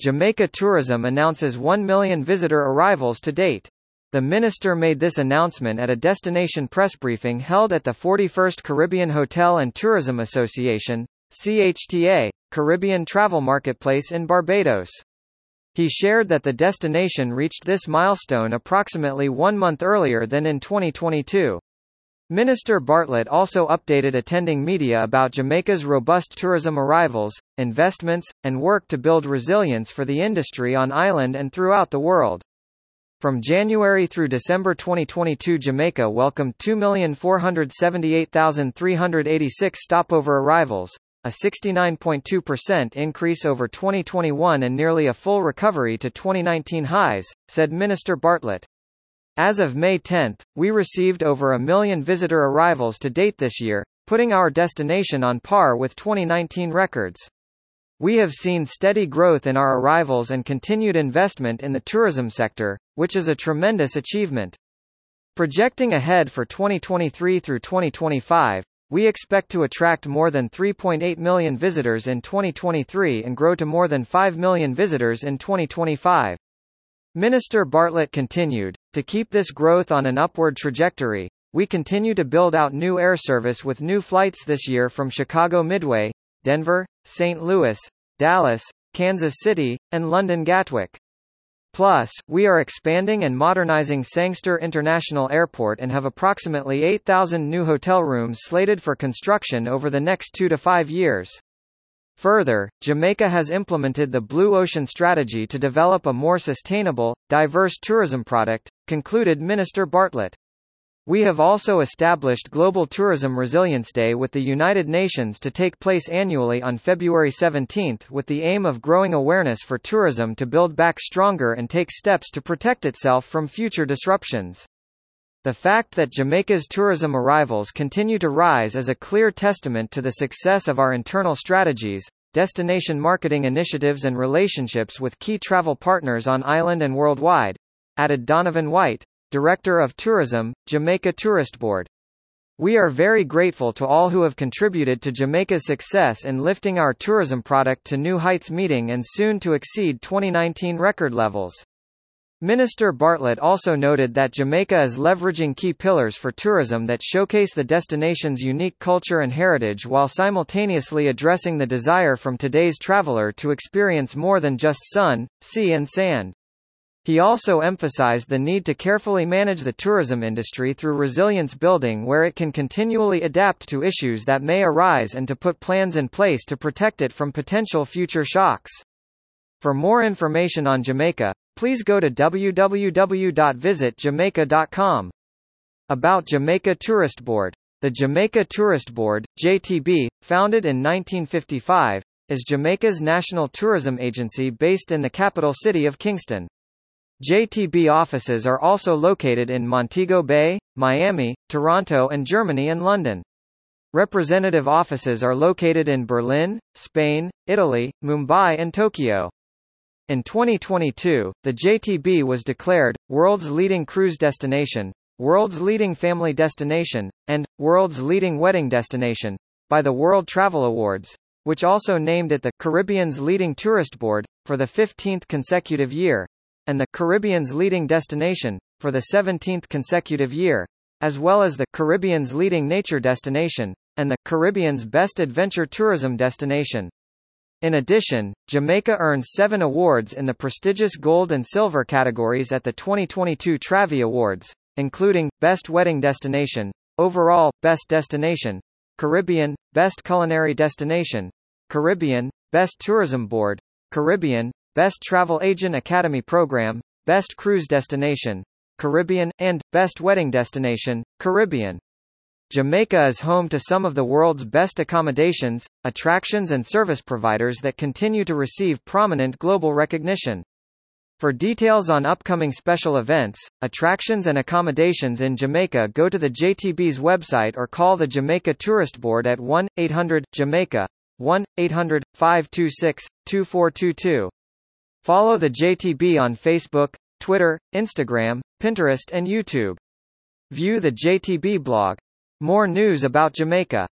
Jamaica Tourism announces 1 million visitor arrivals to date. The minister made this announcement at a destination press briefing held at the 41st Caribbean Hotel and Tourism Association, CHTA, Caribbean Travel Marketplace in Barbados. He shared that the destination reached this milestone approximately one month earlier than in 2022. Minister Bartlett also updated attending media about Jamaica's robust tourism arrivals, investments, and work to build resilience for the industry on island and throughout the world. From January through December 2022 Jamaica welcomed 2,478,386 stopover arrivals, a 69.2% increase over 2021 and nearly a full recovery to 2019 highs, said Minister Bartlett. As of May 10, we received over a million visitor arrivals to date this year, putting our destination on par with 2019 records. We have seen steady growth in our arrivals and continued investment in the tourism sector, which is a tremendous achievement. Projecting ahead for 2023 through 2025, we expect to attract more than 3.8 million visitors in 2023 and grow to more than 5 million visitors in 2025. Minister Bartlett continued, to keep this growth on an upward trajectory, we continue to build out new air service with new flights this year from Chicago Midway, Denver, St. Louis, Dallas, Kansas City, and London Gatwick. Plus, we are expanding and modernizing Sangster International Airport and have approximately 8,000 new hotel rooms slated for construction over the next two to five years. Further, Jamaica has implemented the Blue Ocean Strategy to develop a more sustainable, diverse tourism product, concluded Minister Bartlett. We have also established Global Tourism Resilience Day with the United Nations to take place annually on February 17 with the aim of growing awareness for tourism to build back stronger and take steps to protect itself from future disruptions. The fact that Jamaica's tourism arrivals continue to rise is a clear testament to the success of our internal strategies, destination marketing initiatives and relationships with key travel partners on island and worldwide, added Donovan White, Director of Tourism, Jamaica Tourist Board. We are very grateful to all who have contributed to Jamaica's success in lifting our tourism product to new heights meeting and soon to exceed 2019 record levels. Minister Bartlett also noted that Jamaica is leveraging key pillars for tourism that showcase the destination's unique culture and heritage while simultaneously addressing the desire from today's traveler to experience more than just sun, sea and sand. He also emphasized the need to carefully manage the tourism industry through resilience building where it can continually adapt to issues that may arise and to put plans in place to protect it from potential future shocks. For more information on Jamaica, please go to www.visitjamaica.com. About Jamaica Tourist Board. The Jamaica Tourist Board, JTB, founded in 1955, is Jamaica's national tourism agency based in the capital city of Kingston. JTB offices are also located in Montego Bay, Miami, Toronto and Germany and London. Representative offices are located in Berlin, Spain, Italy, Mumbai and Tokyo. In 2022, the JTB was declared, World's Leading Cruise Destination, World's Leading Family Destination, and, World's Leading Wedding Destination, by the World Travel Awards, which also named it the Caribbean's Leading Tourist Board, for the 15th consecutive year and the Caribbean's leading destination, for the 17th consecutive year, as well as the Caribbean's leading nature destination, and the Caribbean's best adventure tourism destination. In addition, Jamaica earned seven awards in the prestigious gold and silver categories at the 2022 Travvy Awards, including, Best Wedding Destination, Overall, Best Destination, Caribbean, Best Culinary Destination, Caribbean, Best Tourism Board, Caribbean, Best Travel Agent Academy Program, Best Cruise Destination, Caribbean, and Best Wedding Destination, Caribbean. Jamaica is home to some of the world's best accommodations, attractions and service providers that continue to receive prominent global recognition. For details on upcoming special events, attractions and accommodations in Jamaica go to the JTB's website or call the Jamaica Tourist Board at 1-800-JAMAICA, 1-800-526-2422. Follow the JTB on Facebook, Twitter, Instagram, Pinterest and YouTube. View the JTB blog. More news about Jamaica